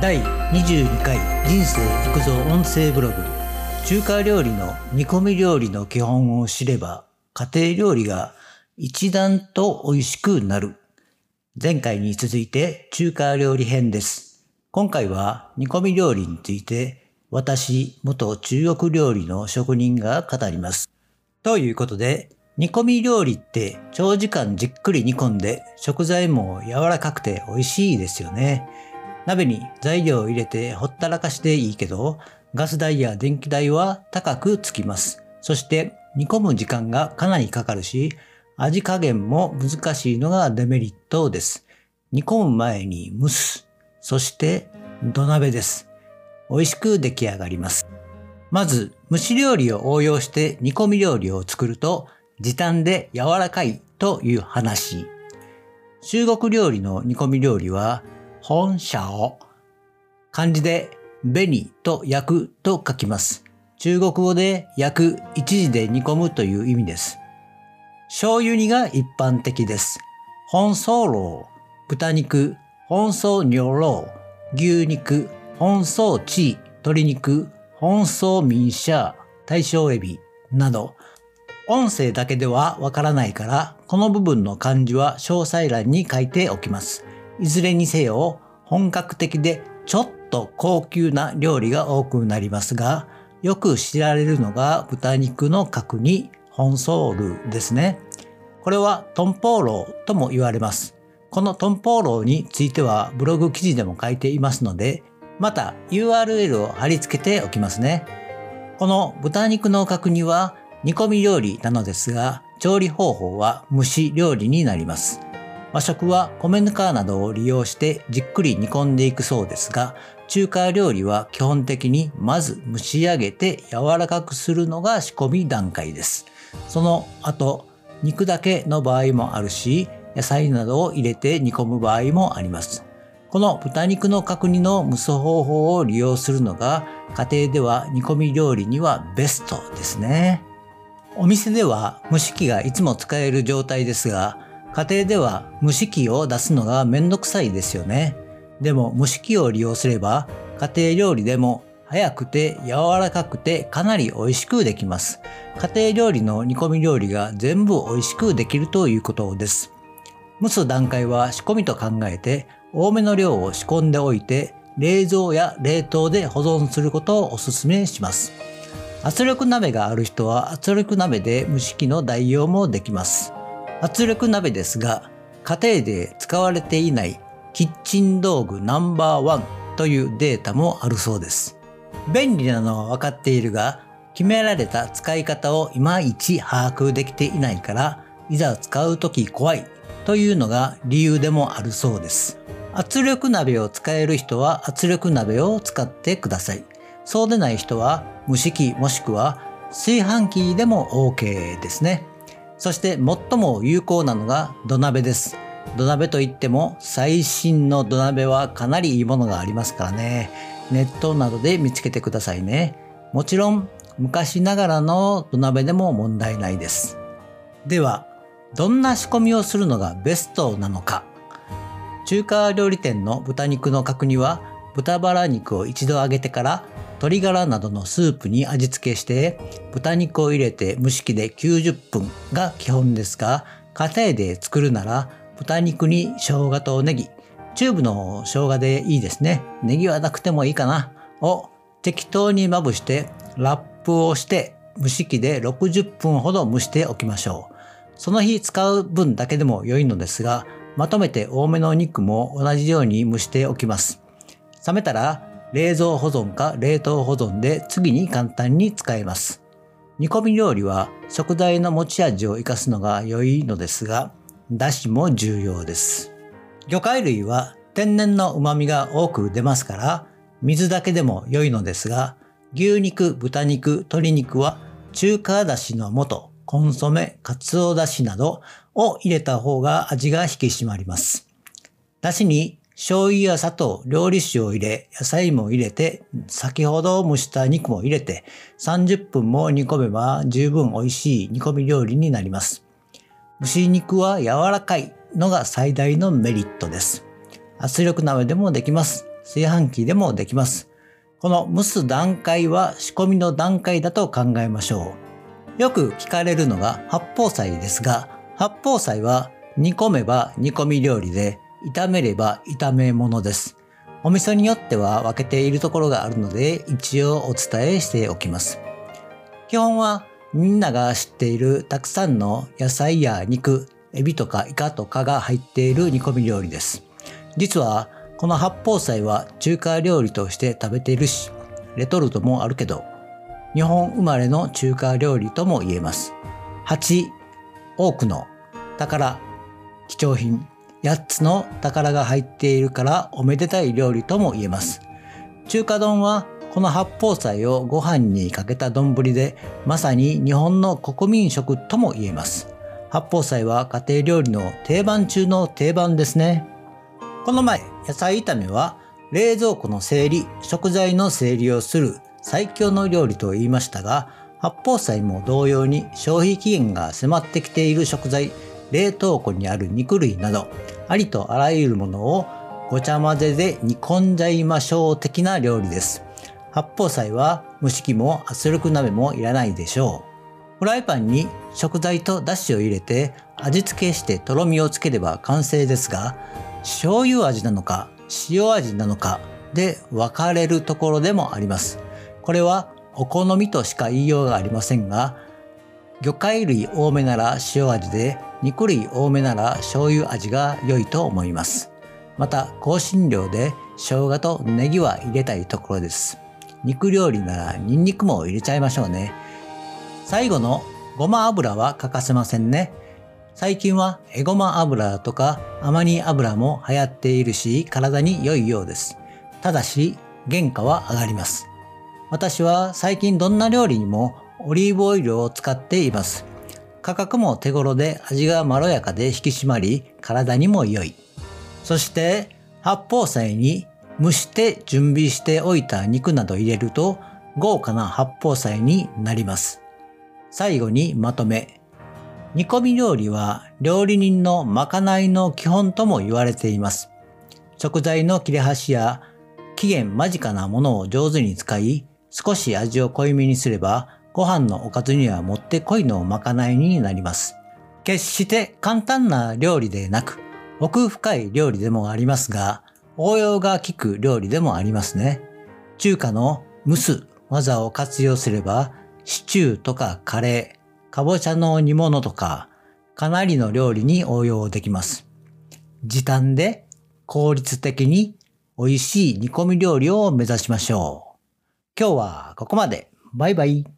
第22回人生福蔵音声ブログ。中華料理の煮込み料理の基本を知れば家庭料理が一段と美味しくなる。前回に続いて中華料理編です。今回は煮込み料理について私元中国料理の職人が語ります。ということで煮込み料理って長時間じっくり煮込んで食材も柔らかくて美味しいですよね。鍋に材料を入れてほったらかしでいいけど、ガス代や電気代は高くつきます。そして煮込む時間がかなりかかるし、味加減も難しいのがデメリットです。煮込む前に蒸す。そして土鍋です。美味しく出来上がります。まず、蒸し料理を応用して煮込み料理を作ると、時短で柔らかいという話。中国料理の煮込み料理は、本社を漢字で紅と焼くと書きます。中国語で焼く、一時で煮込むという意味です。醤油煮が一般的です。本草肉、豚肉、本草尿肉、牛肉、本草地、鶏肉、本草民社、大正エビなど、音声だけではわからないから、この部分の漢字は詳細欄に書いておきます。いずれにせよ、本格的でちょっと高級な料理が多くなりますが、よく知られるのが豚肉の角煮本ソールですね。これはトンポーローとも言われます。このトンポーローについてはブログ記事でも書いていますので、また URL を貼り付けておきますね。この豚肉の角煮は煮込み料理なのですが、調理方法は蒸し料理になります。和食は米ぬかなどを利用してじっくり煮込んでいくそうですが、中華料理は基本的にまず蒸し上げて柔らかくするのが仕込み段階です。その後、肉だけの場合もあるし、野菜などを入れて煮込む場合もあります。この豚肉の角煮の蒸す方法を利用するのが家庭では煮込み料理にはベストですね。お店では蒸し器がいつも使える状態ですが、家庭では蒸し器を出すのがめんどくさいですよね。でも蒸し器を利用すれば家庭料理でも早くて柔らかくてかなり美味しくできます。家庭料理の煮込み料理が全部美味しくできるということです。蒸す段階は仕込みと考えて多めの量を仕込んでおいて冷蔵や冷凍で保存することをお勧めします。圧力鍋がある人は圧力鍋で蒸し器の代用もできます。圧力鍋ですが、家庭で使われていないキッチン道具ナンバーワンというデータもあるそうです。便利なのは分かっているが、決められた使い方をいまいち把握できていないから、いざ使うとき怖いというのが理由でもあるそうです。圧力鍋を使える人は圧力鍋を使ってください。そうでない人は蒸し器もしくは炊飯器でも OK ですね。そして最も有効なのが土鍋です。土鍋といっても最新の土鍋はかなりいいものがありますからね。ネットなどで見つけてくださいね。もちろん昔ながらの土鍋でも問題ないです。では、どんな仕込みをするのがベストなのか。中華料理店の豚肉の角煮は豚バラ肉を一度揚げてから鶏ガラなどのスープに味付けして豚肉を入れて蒸し器で90分が基本ですが家庭で作るなら豚肉に生姜とネギチューブの生姜でいいですね。ネギはなくてもいいかな。を適当にまぶしてラップをして蒸し器で60分ほど蒸しておきましょう。その日使う分だけでも良いのですがまとめて多めのお肉も同じように蒸しておきます。冷めたら冷蔵保存か冷凍保存で次に簡単に使えます。煮込み料理は食材の持ち味を生かすのが良いのですが、だしも重要です。魚介類は天然の旨味が多く出ますから、水だけでも良いのですが、牛肉、豚肉、鶏肉は中華だしの素、コンソメ、カツオだしなどを入れた方が味が引き締まります。だしに醤油や砂糖、料理酒を入れ、野菜も入れて、先ほど蒸した肉も入れて、30分も煮込めば十分美味しい煮込み料理になります。蒸し肉は柔らかいのが最大のメリットです。圧力鍋でもできます。炊飯器でもできます。この蒸す段階は仕込みの段階だと考えましょう。よく聞かれるのが八宝菜ですが、八宝菜は煮込めば煮込み料理で、炒めれば炒め物です。お味噌によっては分けているところがあるので一応お伝えしておきます。基本はみんなが知っているたくさんの野菜や肉、エビとかイカとかが入っている煮込み料理です。実はこの八宝菜は中華料理として食べているし、レトルトもあるけど、日本生まれの中華料理とも言えます。8、多くの宝、貴重品、8つの宝が入っているからおめでたい料理とも言えます。中華丼はこの八宝菜をご飯にかけた丼でまさに日本の国民食とも言えます。八宝菜は家庭料理の定番中の定番ですね。この前、野菜炒めは冷蔵庫の整理、食材の整理をする最強の料理と言いましたが、八宝菜も同様に消費期限が迫ってきている食材、冷凍庫にある肉類など、ありとあらゆるものをごちゃ混ぜで煮込んじゃいましょう的な料理です。八宝菜は蒸し器も圧力鍋もいらないでしょう。フライパンに食材と出汁を入れて味付けしてとろみをつければ完成ですが、醤油味なのか塩味なのかで分かれるところでもあります。これはお好みとしか言いようがありませんが、魚介類多めなら塩味で肉類多めなら醤油味が良いと思います。また香辛料で生姜とネギは入れたいところです。肉料理ならニンニクも入れちゃいましょうね。最後のごま油は欠かせませんね。最近はエゴマ油とかアマニ油も流行っているし体に良いようです。ただし原価は上がります。私は最近どんな料理にもオリーブオイルを使っています。価格も手頃で味がまろやかで引き締まり体にも良い。そして八宝菜に蒸して準備しておいた肉など入れると豪華な八宝菜になります。最後にまとめ。煮込み料理は料理人のまかないの基本とも言われています。食材の切れ端や期限間近なものを上手に使い、少し味を濃いめにすればご飯のおかずにはもってこいのまかないになります。決して簡単な料理でなく、奥深い料理でもありますが、応用が効く料理でもありますね。中華の蒸す技を活用すれば、シチューとかカレー、かぼちゃの煮物とか、かなりの料理に応用できます。時短で効率的に美味しい煮込み料理を目指しましょう。今日はここまで。バイバイ。